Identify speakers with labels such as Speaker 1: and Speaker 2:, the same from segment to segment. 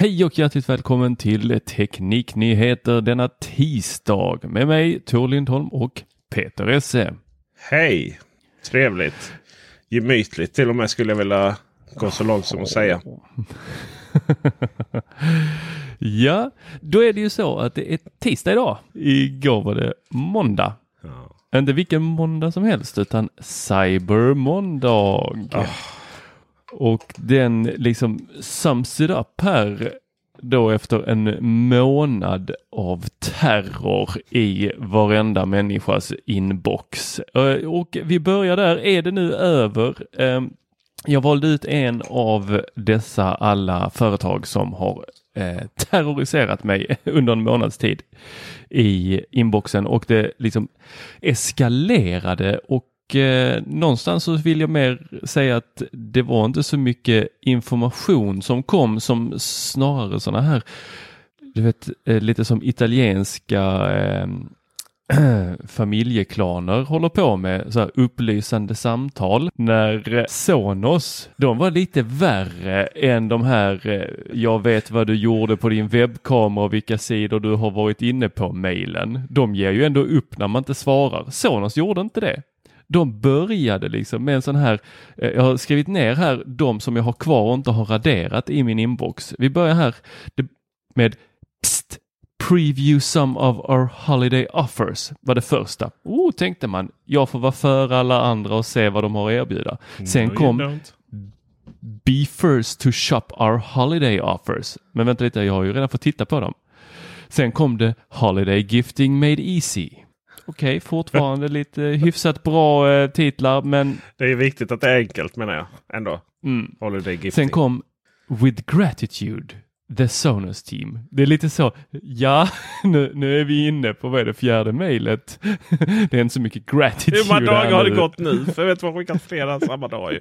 Speaker 1: Hej och hjärtligt välkommen till Tekniknyheter denna tisdag med mig Tor Lindholm och Peter Esse.
Speaker 2: Hej! Trevligt. Gemytligt till och med skulle jag vilja gå så långt som att säga.
Speaker 1: ja, då är det ju så att det är tisdag idag. Igår var det måndag.
Speaker 2: Ja.
Speaker 1: Inte vilken måndag som helst utan cybermåndag. Och den liksom sums it up här då efter en månad av terror i varenda människas inbox. Eh, och vi börjar där. Är det nu över? Ehm, jag valde ut en av dessa alla företag som har eh, terroriserat mig under en månads tid i inboxen och det liksom eskalerade och eh, någonstans så vill jag mer säga att det var inte så mycket information som kom som snarare sådana här, du vet, eh, lite som italienska eh, familjeklaner håller på med så här upplysande samtal när eh, Sonos, de var lite värre än de här eh, jag vet vad du gjorde på din webbkamera och vilka sidor du har varit inne på mejlen. De ger ju ändå upp när man inte svarar. Sonos gjorde inte det. De började liksom med en sån här, eh, jag har skrivit ner här de som jag har kvar och inte har raderat i min inbox. Vi börjar här med Psst, preview some of our holiday offers var det första. Oh, tänkte man, jag får vara före alla andra och se vad de har att erbjuda. Sen
Speaker 2: No,
Speaker 1: kom. Be first to shop our holiday offers. Men vänta lite, jag har ju redan fått titta på dem. Sen kom det Holiday Gifting Made Easy. Okej, fortfarande lite hyfsat bra eh, titlar, men
Speaker 2: Det är viktigt att det är enkelt menar jag. Ändå.
Speaker 1: mm.
Speaker 2: Holiday gifting.
Speaker 1: Sen kom With Gratitude, The Sonos Team. Det är lite så, ja, nu, nu är vi inne på vad är det fjärde mejlet. det är inte så mycket gratitude
Speaker 2: Hur många dagar har det gått nu? För jag vet vad skickat flera samma dag ju.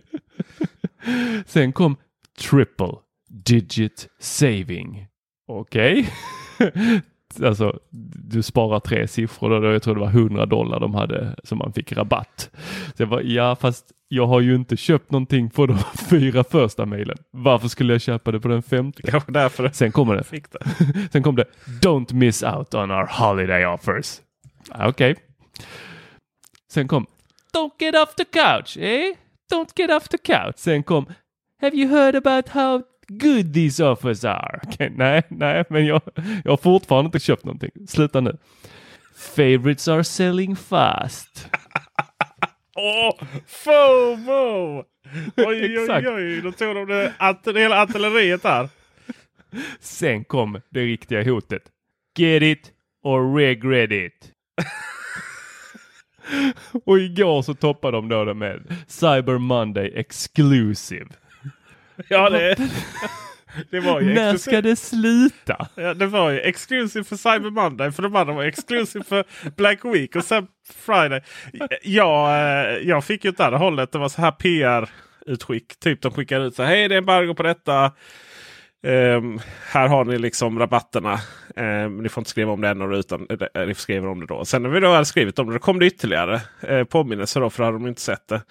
Speaker 1: Sen kom Triple Digit Saving. Okej. Alltså, du sparar tre siffror då, jag tror det var 100 dollar de hade som man fick rabatt. Så jag var, ja fast jag har ju inte köpt någonting på de fyra första mejlen. Varför skulle jag köpa det på den femte?
Speaker 2: Kanske därför
Speaker 1: Sen kommer det.
Speaker 2: fick det.
Speaker 1: Sen kom det Don't miss out on our holiday offers. Ah, Okej. Sen kom Don't get off the couch, eh? Don't get off the couch. Sen kom Have you heard about how good these offers are? Okej, nej, nej, men jag, jag har fortfarande inte köpt någonting. Sluta nu. Favorites are selling fast.
Speaker 2: Åh! FOMO! Oj, oj, oj, oj. Då tog de det, det hela artilleriet där.
Speaker 1: Sen kom det riktiga hotet. Get it or regret it. Och igår så toppade de då det med Cyber Monday Exclusive.
Speaker 2: Ja, det, det var ju
Speaker 1: När ska det sluta?
Speaker 2: Ja, det var ju exclusive för Cyber Monday. För de andra var exclusive för Black Week och sen Friday. Jag, eh, jag fick ju åt här hållet. Det var så här PR utskick. Typ de skickar ut så här, hej det är embargo på detta. Um, här har ni liksom rabatterna. Um, ni får inte skriva om det ännu utan uh, ni skriver om det då. Sen när vi då hade skrivit om det, då kom det ytterligare uh, påminnelser då för hade de inte sett det.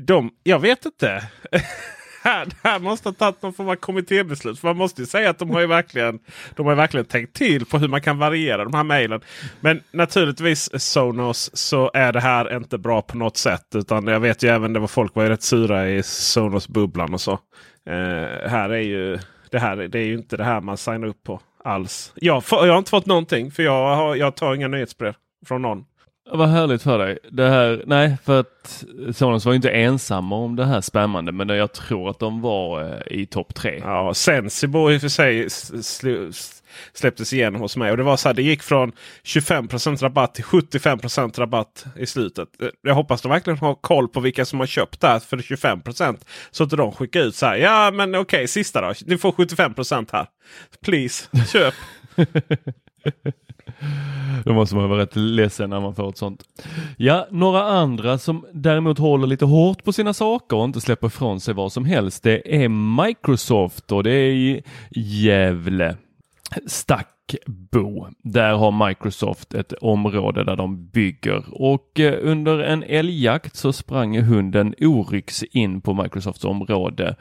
Speaker 2: De, jag vet inte. här, här måste ha tagit någon form av kommittébeslut. För man måste ju säga att de har ju verkligen, de har verkligen tänkt till på hur man kan variera de här mejlen. Men naturligtvis Sonos så är det här inte bra på något sätt. Utan jag vet ju även det var folk var ju rätt sura i Sonos-bubblan och så. Eh, här är ju det här det är ju inte det här man signar upp på alls. Jag, jag har inte fått någonting för jag, har, jag tar inga nyhetsbrev från någon.
Speaker 1: Vad härligt för dig. Det här, nej, för att Sonos var inte ensamma om det här spämmande, men jag tror att de var eh, i topp tre.
Speaker 2: Ja, Sensibo i och för sig släpptes igenom hos mig. Och det var så här, det gick från 25% rabatt till 75% rabatt i slutet. Jag hoppas de verkligen har koll på vilka som har köpt det här för 25% Så att de skickar ut så här. Ja men okej, okay, sista då. Ni får 75% här. Please, köp.
Speaker 1: Då måste man vara rätt ledsen när man får ett sånt. Ja, några andra som däremot håller lite hårt på sina saker och inte släpper ifrån sig vad som helst. Det är Microsoft och det är i Gävle. Stackbo. Där har Microsoft ett område där de bygger och eh, under en älgjakt så sprang hunden Oryx in på Microsofts område.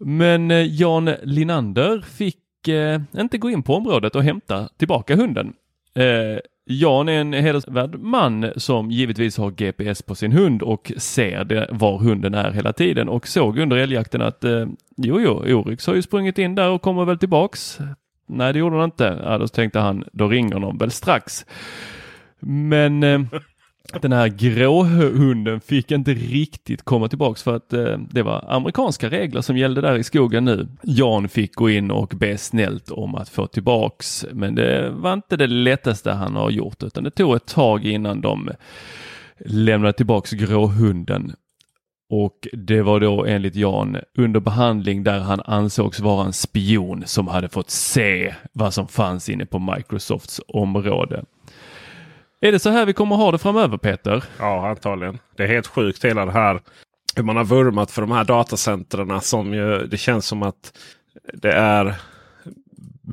Speaker 1: Men eh, Jan Linander fick eh, inte gå in på området och hämta tillbaka hunden. Eh, Jan är en hedersvärd man som givetvis har GPS på sin hund och ser det, var hunden är hela tiden och såg under älgjakten att eh, jo, jo, Oryx har ju sprungit in där och kommer väl tillbaks. Nej, det gjorde han inte. Ja, då tänkte han, då ringer någon väl strax. Men eh, den här gråhunden fick inte riktigt komma tillbaks för att eh, det var amerikanska regler som gällde där i skogen nu. Jan fick gå in och be snällt om att få tillbaks men det var inte det lättaste han har gjort utan det tog ett tag innan de lämnade tillbaks gråhunden. Och det var då enligt Jan under behandling där han ansågs vara en spion som hade fått se vad som fanns inne på Microsofts område. Är det så här vi kommer ha det framöver Peter?
Speaker 2: Ja, antagligen. Det är helt sjukt hela det här. Hur man har vurmat för de här datacentren som ju, det känns som att det är...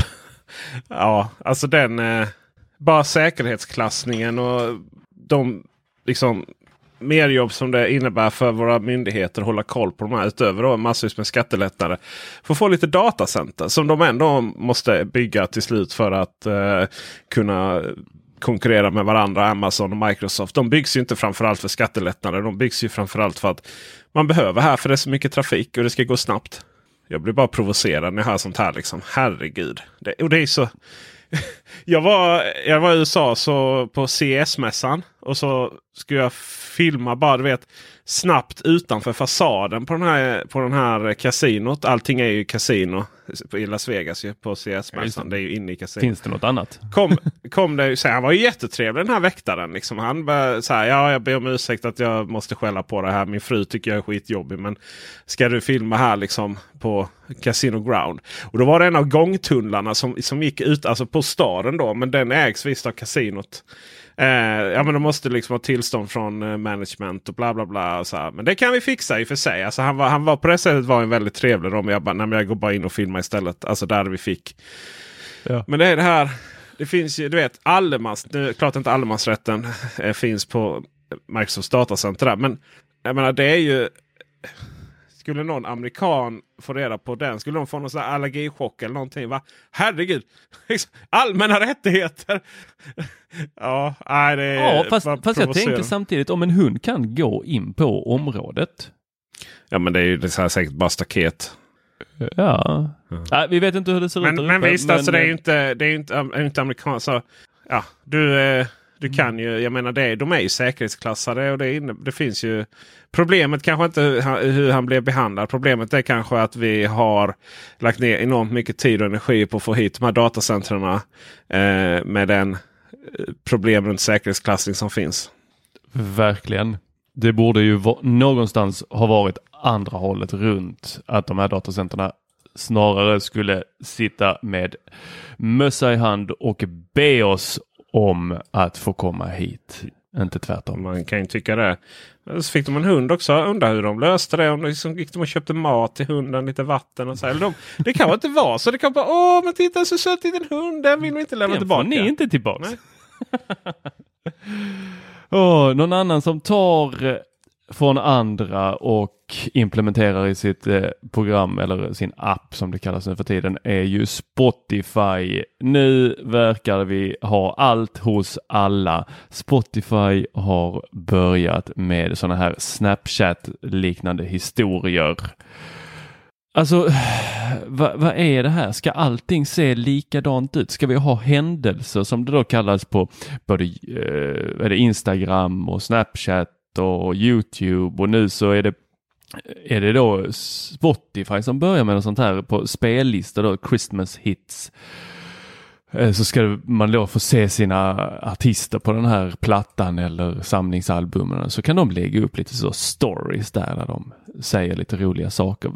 Speaker 2: ja, alltså den... Eh, bara säkerhetsklassningen och de liksom merjobb som det innebär för våra myndigheter att hålla koll på de här utöver då massvis med skattelättnader. För att få lite datacenter som de ändå måste bygga till slut för att eh, kunna konkurrera med varandra, Amazon och Microsoft. De byggs ju inte framförallt för skattelättnader. De byggs ju framförallt för att man behöver här för det är så mycket trafik och det ska gå snabbt. Jag blir bara provocerad när jag hör sånt här. Liksom. Herregud. Det, och det är så... jag, var, jag var i USA så på CES-mässan. och så skulle jag filma bara du vet snabbt utanför fasaden på den här, på den här kasinot. Allting är ju kasino i Las Vegas ju, på CS-mässan. det är ju inne i kasinot.
Speaker 1: Finns det något annat?
Speaker 2: Kom, kom det, så han var ju jättetrevlig den här väktaren. Liksom. Han började så här, ja jag ber om ursäkt att jag måste skälla på det här. Min fru tycker jag är skitjobbig. Men ska du filma här liksom på Casino Ground? Och då var det en av gångtunnlarna som, som gick ut alltså på staden då. Men den ägs visst av kasinot. Eh, ja men de måste liksom ha tillstånd från eh, management och bla bla bla. Och så här. Men det kan vi fixa i och för sig. Alltså, han, var, han var på det sättet var en väldigt trevlig. Om jag, bara, när jag går bara in och filmar istället. Alltså där vi fick. Ja. Men det är det här. Det finns ju, du vet, allemans, nu, klart inte allemansrätten eh, finns på Microsofts datacenter. Där, men jag menar det är ju skulle någon amerikan få reda på den, skulle de få någon sån allergichock eller någonting. Va? Herregud! Allmänna rättigheter! ja, nej, det är
Speaker 1: ja, fast, fast jag tänker samtidigt om en hund kan gå in på området.
Speaker 2: Ja, men det är ju det är säkert bara staket.
Speaker 1: Ja, mm. nej, vi vet inte hur det ser
Speaker 2: men,
Speaker 1: ut.
Speaker 2: Men visst, men, alltså, det är ju inte, det är inte, inte amerikanskt. Ja, du, eh, du kan ju, jag menar det, de är ju säkerhetsklassade och det, inne, det finns ju Problemet kanske inte hur han blev behandlad. Problemet är kanske att vi har lagt ner enormt mycket tid och energi på att få hit de här datacentren eh, med den eh, problem runt säkerhetsklassning som finns.
Speaker 1: Verkligen. Det borde ju någonstans ha varit andra hållet runt att de här datacentren snarare skulle sitta med mössa i hand och be oss om att få komma hit. Inte tvärtom.
Speaker 2: Man kan ju tycka det. Så fick de en hund också. Undrar hur de löste det. Om de liksom gick de och köpte mat till hunden, lite vatten och så. Eller de, det kan inte vara så. Det kan bara åh men titta så söt liten hund. Den vill vi inte lämna
Speaker 1: Den
Speaker 2: tillbaka.
Speaker 1: får ni inte tillbaka. oh, någon annan som tar från andra och implementerar i sitt eh, program eller sin app som det kallas nu för tiden är ju Spotify. Nu verkar vi ha allt hos alla. Spotify har börjat med sådana här Snapchat liknande historier. Alltså, vad, vad, är det här? Ska allting se likadant ut? Ska vi ha händelser som det då kallas på både eh, är det Instagram och Snapchat och Youtube och nu så är det är det då Spotify som börjar med något sånt här på spellistor då, Christmas hits. Eh, så ska man då få se sina artister på den här plattan eller samlingsalbumen så kan de lägga upp lite så stories där, där de säger lite roliga saker.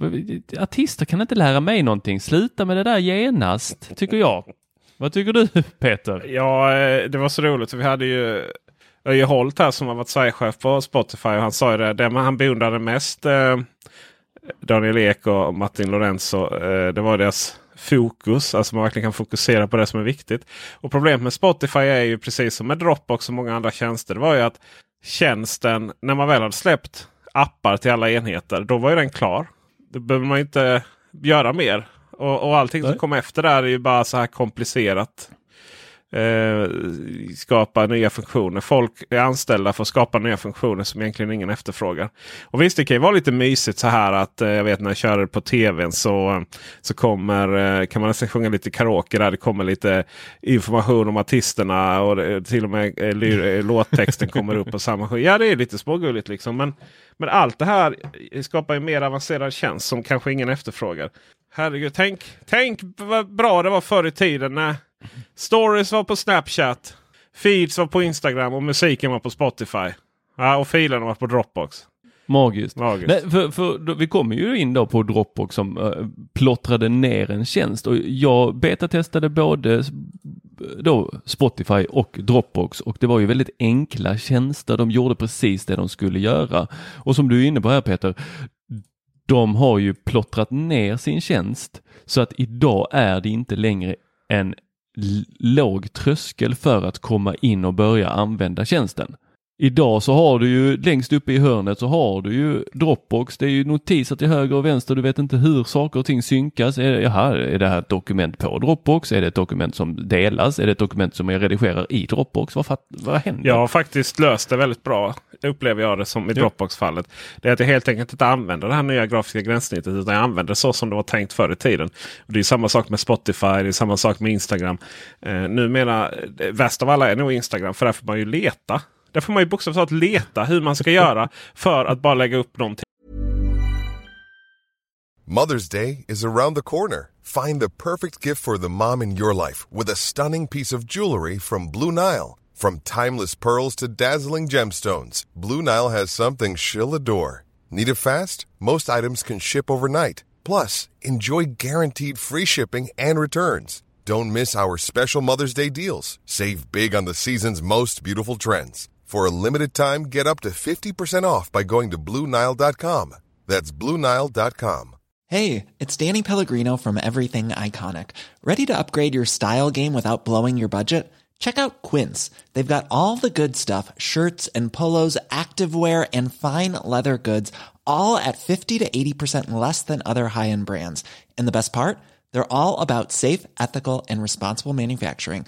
Speaker 1: Artister kan inte lära mig någonting. Sluta med det där genast, tycker jag. Vad tycker du Peter?
Speaker 2: Ja, eh, det var så roligt. Vi hade ju Öje Holt här som har varit Sverigechef på Spotify. Och han sa ju det, det han beundrade mest eh, Daniel Ek och Martin Lorenzo. Eh, det var deras fokus. Alltså man verkligen kan fokusera på det som är viktigt. Och problemet med Spotify är ju precis som med Dropbox och många andra tjänster. Det var ju att tjänsten, när man väl hade släppt appar till alla enheter, då var ju den klar. Då behöver man inte göra mer. Och, och allting Nej. som kom efter där är ju bara så här komplicerat eh, skapa nya funktioner. Folk är anställda för att skapa nya funktioner som egentligen ingen efterfrågar. Och visst, det kan ju vara lite mysigt så här att eh, jag vet när jag kör på tvn så, så kommer, eh, kan man nästan sjunga lite karaoke där. Det kommer lite information om artisterna och det, till och med eh, eh låttexten kommer upp på samma Ja, det är lite smågulligt liksom. Men, men allt det här skapar en mer avancerad tjänst som kanske ingen efterfrågar. Herregud, tänk, tänk vad bra det var förr i tiden när Stories var på Snapchat. Feeds var på Instagram och musiken var på Spotify. Ja, och filerna var på Dropbox.
Speaker 1: Magiskt. Magiskt. Nej, för, för, vi kommer ju in då på Dropbox som uh, plottrade ner en tjänst och jag betatestade både då Spotify och Dropbox och det var ju väldigt enkla tjänster. De gjorde precis det de skulle göra. Och som du är inne på här Peter, de har ju plottrat ner sin tjänst så att idag är det inte längre en låg tröskel för att komma in och börja använda tjänsten. Idag så har du ju längst uppe i hörnet så har du ju Dropbox. Det är ju notiser till höger och vänster. Du vet inte hur saker och ting synkas. Är det, jaha, är det här ett dokument på Dropbox? Är det ett dokument som delas? Är det ett dokument som jag redigerar i Dropbox? Vad, vad händer?
Speaker 2: Jag har faktiskt löst det väldigt bra. Upplever jag det som i Dropbox-fallet. Det är att jag helt enkelt inte använder det här nya grafiska gränssnittet. Utan jag använder det så som det var tänkt förr i tiden. Och det är samma sak med Spotify. Det är samma sak med Instagram. Eh, numera, värst av alla är nog Instagram. För där får man ju leta. Där får man ju bokstavligt talat leta hur man ska göra för att bara lägga upp någonting.
Speaker 3: Mother's Day is around the corner. Find the perfect gift for the mom in your life with a stunning piece of jewelry from Blue Nile. From timeless pearls to dazzling gemstones, Blue Nile has something she'll adore. Need it fast? Most items can ship overnight. Plus, enjoy guaranteed free shipping and returns. Don't miss our special Mother's Day deals. Save big on the season's most beautiful trends. For a limited time, get up to 50% off by going to Bluenile.com. That's Bluenile.com.
Speaker 4: Hey, it's Danny Pellegrino from Everything Iconic. Ready to upgrade your style game without blowing your budget? Check out Quince. They've got all the good stuff shirts and polos, activewear, and fine leather goods, all at 50 to 80% less than other high end brands. And the best part? They're all about safe, ethical, and responsible manufacturing.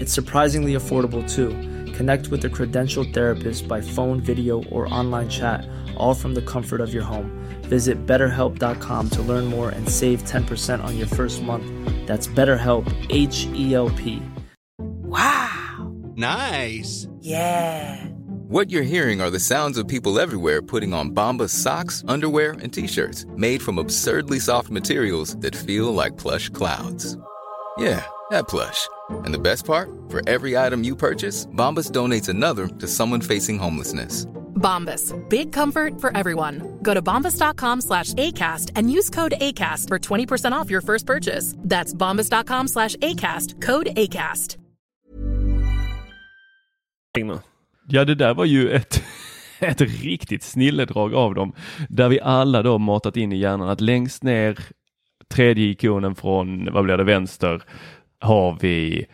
Speaker 5: It's surprisingly affordable too. Connect with a credentialed therapist by phone, video, or online chat, all from the comfort of your home. Visit betterhelp.com to learn more and save 10% on your first month. That's BetterHelp, H E L P.
Speaker 6: Wow.
Speaker 7: Nice.
Speaker 6: Yeah.
Speaker 8: What you're hearing are the sounds of people everywhere putting on Bombas socks, underwear, and t-shirts made from absurdly soft materials that feel like plush clouds. Yeah, that plush. And the best part? For every item you purchase, Bombas donates another to someone facing homelessness.
Speaker 9: Bombas. Big comfort for everyone. Go to bombas.com slash ACAST and use code ACAST for 20% off your first purchase. That's bombas.com slash ACAST. Code ACAST.
Speaker 1: Ja, det där var ju ett, ett riktigt snilledrag av dem. Där vi alla då matat in i hjärnan att längst ner tredje ikonen från, vad blir det, vänster har vi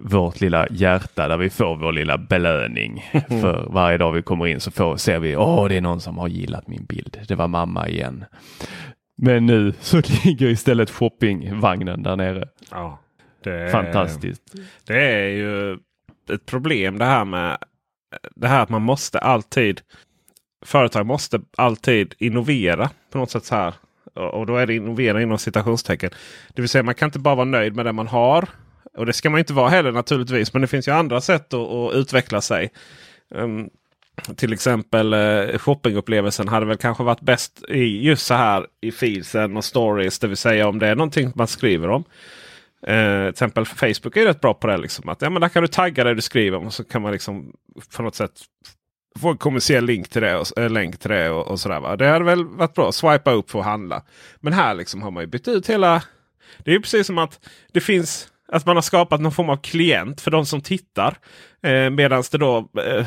Speaker 1: vårt lilla hjärta där vi får vår lilla belöning. För varje dag vi kommer in så får, ser vi, åh det är någon som har gillat min bild. Det var mamma igen. Men nu så ligger istället shoppingvagnen där nere.
Speaker 2: Ja, det,
Speaker 1: Fantastiskt.
Speaker 2: Det är ju ett problem det här med det här att man måste alltid Företag måste alltid innovera på något sätt så här. Och då är det innovera inom citationstecken. Det vill säga man kan inte bara vara nöjd med det man har. Och det ska man inte vara heller naturligtvis. Men det finns ju andra sätt att, att utveckla sig. Um, till exempel eh, shoppingupplevelsen hade väl kanske varit bäst i just så här i feedsen och stories. Det vill säga om det är någonting man skriver om. Eh, till exempel Facebook är rätt bra på det. Liksom, att, ja, men där kan du tagga det du skriver om och så kan man liksom på något sätt få en kommersiell länk till det och, eh, länk till det. Och, och sådär, va? Det hade väl varit bra. Swipa upp för att handla. Men här liksom har man ju bytt ut hela... Det är ju precis som att det finns att man har skapat någon form av klient för de som tittar. Eh, Medan det då eh,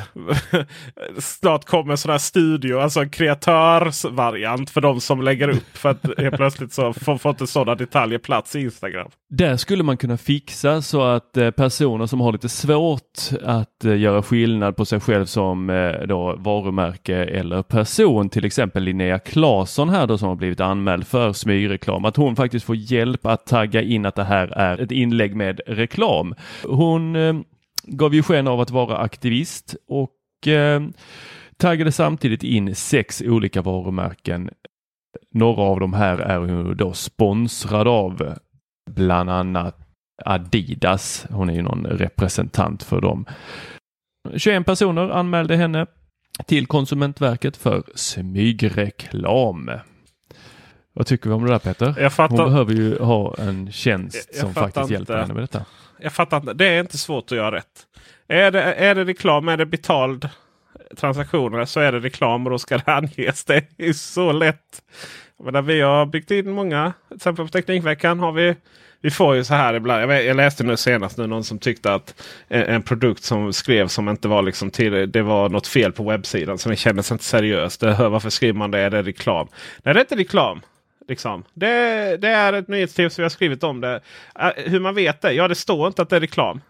Speaker 2: snart kommer sådana här studio, alltså en kreatörsvariant för de som lägger upp. För att helt plötsligt så får, får inte sådana detaljer plats i Instagram.
Speaker 1: Där skulle man kunna fixa så att eh, personer som har lite svårt att eh, göra skillnad på sig själv som eh, då varumärke eller person, till exempel Linnea Claesson här då som har blivit anmäld för smygreklam, att hon faktiskt får hjälp att tagga in att det här är ett inlägg med reklam. Hon eh, gav ju sken av att vara aktivist och eh, taggade samtidigt in sex olika varumärken. Några av de här är hon då sponsrad av bland annat Adidas. Hon är ju någon representant för dem. 21 personer anmälde henne till Konsumentverket för smygreklam. Vad tycker vi om det där Peter? Hon behöver ju ha en tjänst
Speaker 2: Jag
Speaker 1: som faktiskt hjälper
Speaker 2: inte.
Speaker 1: henne med detta.
Speaker 2: Jag fattar inte. Det är inte svårt att göra rätt. Är det, är det reklam, är det betald transaktioner så är det reklam och då ska det anges. Det är så lätt. Menar, vi har byggt in många. Till exempel på Teknikveckan har vi vi får ju så här ibland. Jag, vet- jag läste nu senast nu någon som tyckte att en, en produkt som skrevs som inte var liksom till. Det var något fel på webbsidan så det kändes inte seriöst. Det, hör- varför skriver man det? Är det reklam? Nej, det är inte reklam. Liksom. Det, det är ett nyhetstips vi har skrivit om det. Äh, hur man vet det? Ja, det står inte att det är reklam.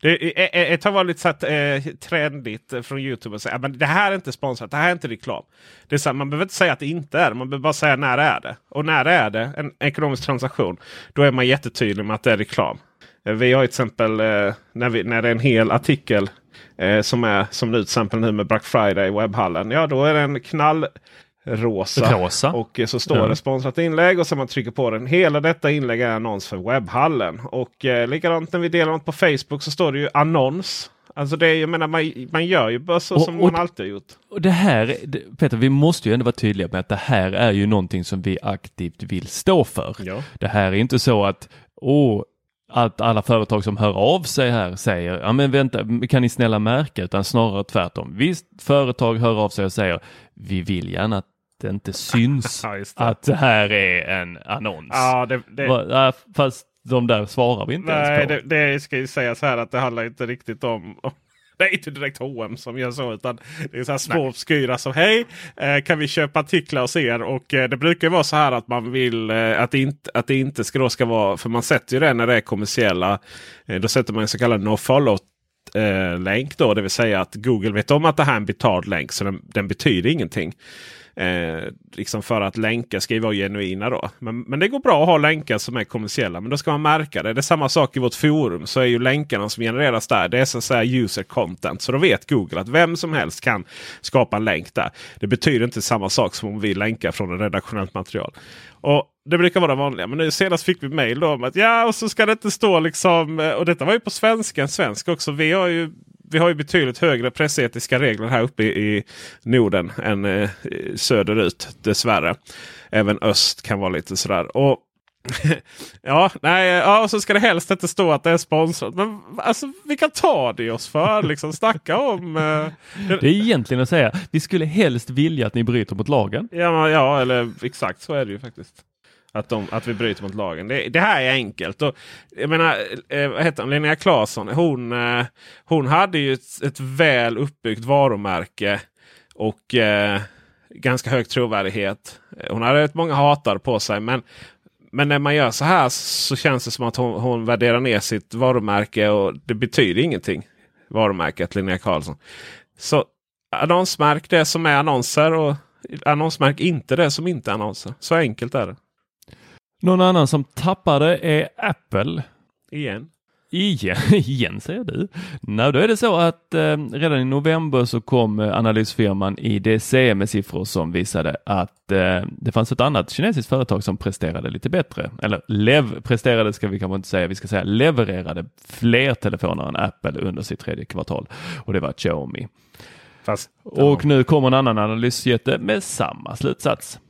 Speaker 2: Det Ett tag var lite så att, eh, trendigt från Youtube att säga men det här är inte sponsrat, det här är inte reklam. Det är så här, man behöver inte säga att det inte är det, man behöver bara säga när det är det. Och när det är det, en ekonomisk transaktion, då är man jättetydlig med att det är reklam. Eh, vi har till exempel eh, när, vi, när det är en hel artikel eh, som är som nu till exempel nu med Black Friday i webbhallen. Ja, då är det en knall.
Speaker 1: Rosa.
Speaker 2: Och eh, så står
Speaker 1: Ja.
Speaker 2: det sponsrat inlägg och så man trycker på den. Hela detta inlägg är annons för webbhallen. Och eh, likadant när vi delar något på Facebook så står det ju annons. Alltså det är jag menar, man, man gör ju bara så
Speaker 1: Och-
Speaker 2: som
Speaker 1: och-
Speaker 2: man alltid har gjort.
Speaker 1: Och det här, Peter, vi måste ju ändå vara tydliga med att det här är ju någonting som vi aktivt vill stå för.
Speaker 2: Ja.
Speaker 1: Det här är inte så att, åh, att alla företag som hör av sig här säger, ja men vänta, kan ni snälla märka, utan snarare tvärtom. Visst, företag hör av sig och säger, vi vill gärna att det inte syns
Speaker 2: Ja, det.
Speaker 1: att det här är en annons.
Speaker 2: Ja, det, det,
Speaker 1: Fast de där svarar vi inte
Speaker 2: nej,
Speaker 1: ens på.
Speaker 2: det, det ska ju sägas här att det handlar inte riktigt om Det är inte direkt H&M som gör så. Utan det är så här små obskyra som hej, eh, kan vi köpa artiklar hos er? Och eh, det brukar vara så här att man vill eh, att, det inte, att det inte ska, då ska vara. För man sätter ju det när det är kommersiella. Då sätter man en så kallad no follow länk då. Det vill säga att Google vet om att det här är en betald länk. Så den, den betyder ingenting. Eh, liksom för att länkar ska ju vara genuina då. Men, men det går bra att ha länkar som är kommersiella. Men då ska man märka det. Det är samma sak i vårt forum. Så är ju länkarna som genereras där. Det är så att säga user content. Så då vet Google att vem som helst kan skapa en länk där. Det betyder inte samma sak som om vi länkar från ett redaktionellt material. Och det brukar vara det vanliga. Men nu senast fick vi mail om att ja, och så ska det inte stå liksom. Eh, och detta var ju på svenska, en svensk också. Vi har ju vi har ju betydligt högre pressetiska regler här uppe i, Norden än eh, söderut dessvärre. Även öst kan vara lite sådär. Och ja, nej, ja, så ska det helst inte stå att det är sponsrat. Men alltså, vi kan ta det oss för. Liksom, snacka om... Eh,
Speaker 1: det är egentligen att säga, vi skulle helst vilja att ni bryter mot lagen.
Speaker 2: Ja, ja eller exakt så är det ju faktiskt. Att, de, att vi bryter mot lagen. Det, det här är enkelt. Och, jag menar, eh, vad heter hon? Linnea Claesson. Hon, eh, hon hade ju ett, ett väl uppbyggt varumärke. Och eh, ganska hög trovärdighet. Eh, hon hade rätt många hatare på sig. Men, men när man gör så här så känns det som att hon, hon värderar ner sitt varumärke. Och det betyder ingenting. Varumärket Linnea Karlsson. Så annonsmärk det som är annonser. Och annonsmärk inte det som inte är annonser. Så enkelt är det.
Speaker 1: Någon annan som tappade är Apple.
Speaker 2: Igen?
Speaker 1: Igen, igen säger du. Nej, då är det så att eh, redan i november så kom eh, analysfirman IDC med siffror som visade att eh, det fanns ett annat kinesiskt företag som presterade lite bättre. Eller lev presterade ska vi kanske inte säga, vi ska säga levererade fler telefoner än Apple under sitt tredje kvartal och det var Xiaomi.
Speaker 2: Fast,
Speaker 1: och nu kommer en annan analysjätte med samma slutsats.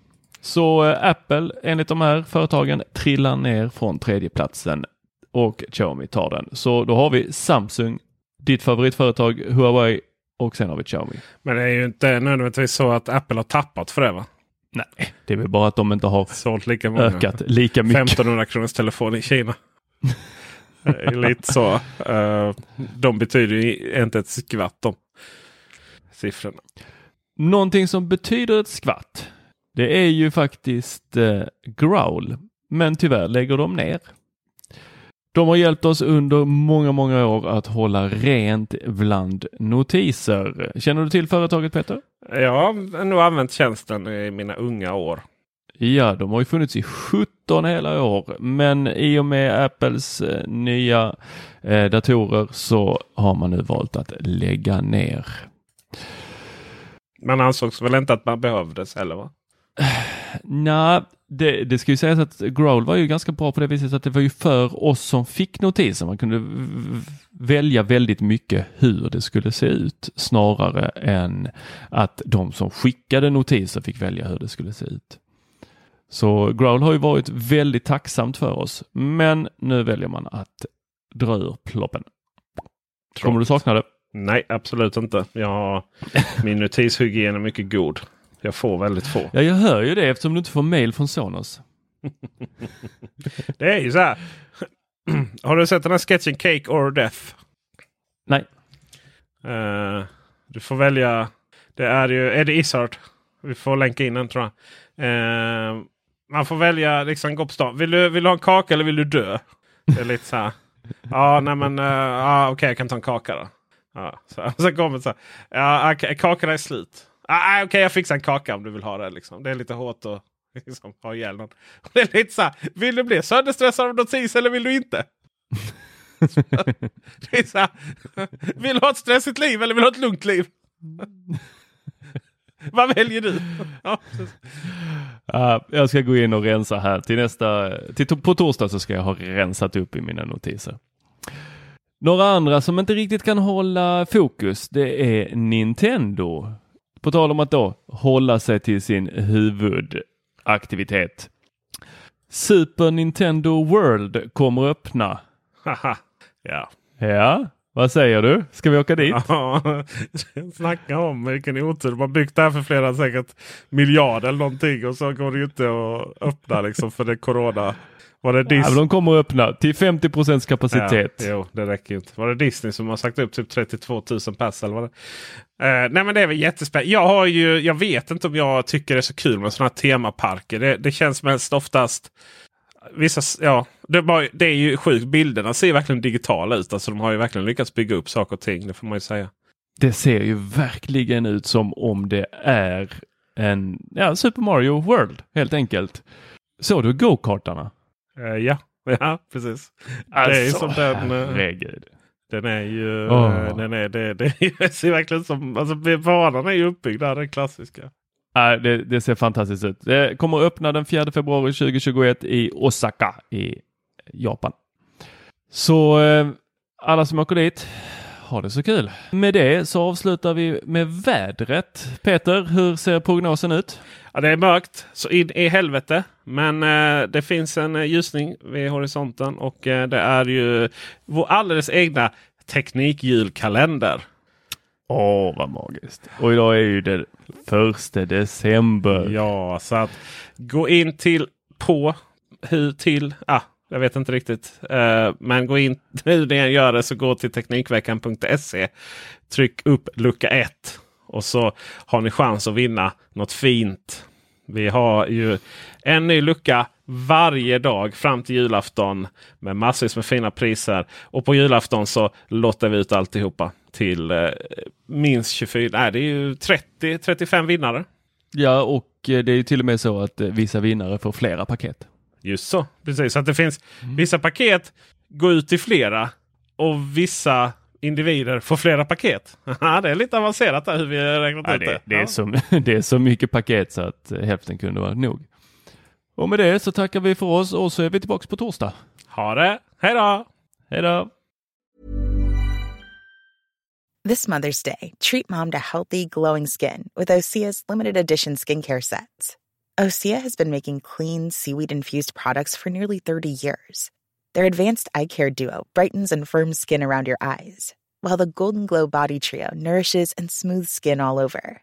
Speaker 1: Så eh, Apple enligt de här företagen trillar ner från tredjeplatsen och Xiaomi tar den. Så då har vi Samsung, ditt favoritföretag Huawei och sen har vi Xiaomi.
Speaker 2: Men det är ju inte nödvändigtvis så att Apple har tappat för det va?
Speaker 1: Nej, det är väl bara att de inte har
Speaker 2: sålt lika många.
Speaker 1: ökat lika mycket.
Speaker 2: 1500 kronors telefon i Kina. Lite så. Uh, de betyder ju inte ett skvatt de siffrorna.
Speaker 1: Någonting som betyder ett skvatt det är ju faktiskt eh, Growl, men tyvärr lägger de ner. De har hjälpt oss under många, många år att hålla rent bland notiser. Känner du till företaget Peter?
Speaker 2: Ja, jag har nog använt tjänsten i mina unga år.
Speaker 1: Ja, de har ju funnits i 17 hela år, men i och med Apples eh, nya eh, datorer så har man nu valt att lägga ner.
Speaker 2: Man ansågs väl inte att man behövdes heller? Va?
Speaker 1: Nej, det, det ska ju sägas att Growl var ju ganska bra på det viset att det var ju för oss som fick notisen. Man kunde välja väldigt mycket hur det skulle se ut snarare än att de som skickade notiser fick välja hur det skulle se ut. Så Growl har ju varit väldigt tacksamt för oss, men nu väljer man att dra ur ploppen. Kommer du sakna det?
Speaker 2: Nej, absolut inte. Jag har, min notishygien är mycket god. Jag får väldigt få.
Speaker 1: Ja, jag hör ju det eftersom du inte får mail från Sonos.
Speaker 2: det är ju så här. Har du sett den här sketchen Cake or Death?
Speaker 1: Nej.
Speaker 2: Uh, du får välja. Det är ju Eddie Izzard. Vi får länka in den tror jag. Uh, man får välja liksom gå på stan. Vill du, vill du ha en kaka eller vill du dö? Det är lite så här. Ja, nej men uh, uh, okej okay, jag kan ta en kaka då. Ja, så, så kommer det så här. Ja, kakan är slut. Ah, Okej, okay, jag fixar en kaka om du vill ha det. Liksom. Det är lite hårt att liksom, ha ihjäl någon. Det är lite så här, vill du bli sönderstressad av notis eller vill du inte? det är så här, vill du ha ett stressigt liv eller vill du ha ett lugnt liv? Vad väljer du?
Speaker 1: uh, jag ska gå in och rensa här till nästa. Till, på torsdag så ska jag ha rensat upp i mina notiser. Några andra som inte riktigt kan hålla fokus, det är Nintendo. På tal om att då hålla sig till sin huvudaktivitet. Super Nintendo World kommer öppna.
Speaker 2: Haha, ja.
Speaker 1: Ja, vad säger du? Ska vi åka dit?
Speaker 2: Ja, snacka om vilken otur. Man byggt det här för flera säkert miljarder eller någonting och så går det ju inte att öppna liksom för det corona. Var det Dis-
Speaker 1: Ja, de kommer att öppna till 50% kapacitet.
Speaker 2: Ja, jo, det räcker inte. Var det Disney som har sagt upp typ 32 000 pass? Eller vad det? Eh, nej men det är väl jättespännande. Jag, har ju, jag vet inte om jag tycker det är så kul med sådana här temaparker. Det, det känns mest oftast... Vissa, ja, det, bara, det är ju sjukt. Bilderna ser verkligen digitala ut. Alltså, de har ju verkligen lyckats bygga upp saker och ting. Det får man ju säga.
Speaker 1: Det ser ju verkligen ut som om det är en ja, Super Mario World helt enkelt. Såg du go-kartarna?
Speaker 2: Eh, ja. ja, precis. det är
Speaker 1: Alltså,
Speaker 2: som den... eh,
Speaker 1: herregud.
Speaker 2: Den är ju... Eh, Den är, det, det ser verkligen som... Alltså banan är ju uppbyggd där, den klassiska.
Speaker 1: Äh, det, det ser fantastiskt ut. Det kommer att öppna den 4 februari 2021 i Osaka i Japan. Så eh, alla som åker dit, ha det så kul. Med det så avslutar vi med vädret. Peter, hur ser prognosen ut?
Speaker 2: Ja, det är mörkt så in i helvete. Men eh, det finns en eh, ljusning vid horisonten och eh, det är ju vår alldeles egna teknikjulkalender.
Speaker 1: Åh, vad magiskt. Och idag är ju det första december.
Speaker 2: Ja, så att gå in till på hur till. Ah, jag vet inte riktigt. uh, men gå in nu när jag gör det så gå till Teknikveckan.se. Tryck upp lucka 1 och så har ni chans att vinna något fint. Vi har ju en ny lucka varje dag fram till julafton med massvis med fina priser. Och på julafton så lottar vi ut alltihopa till eh, minst 24. Nej, det är ju 30-35 vinnare.
Speaker 1: Ja, och eh, det är ju till och med så att eh, vissa vinnare får flera paket.
Speaker 2: Just så, precis. Så att det finns vissa paket går ut till flera och vissa individer får flera paket. Det är lite avancerat där hur vi har räknat
Speaker 1: Ja,
Speaker 2: ut
Speaker 1: det,
Speaker 2: det.
Speaker 1: det, är
Speaker 2: Ja.
Speaker 1: så, det är så mycket paket så att eh, hälften kunde vara nog. Och med det så tackar vi för oss och så är vi tillbaka på torsdag.
Speaker 2: Ha det! Hej då!
Speaker 1: Hej då!
Speaker 6: This Mother's Day, treat mom to healthy, glowing skin with Osea's limited edition skincare sets. Osea has been making clean, seaweed infused products for nearly 30 years. Their advanced eye care duo brightens and firms skin around your eyes, while the Golden Glow Body Trio nourishes and smooths skin all over.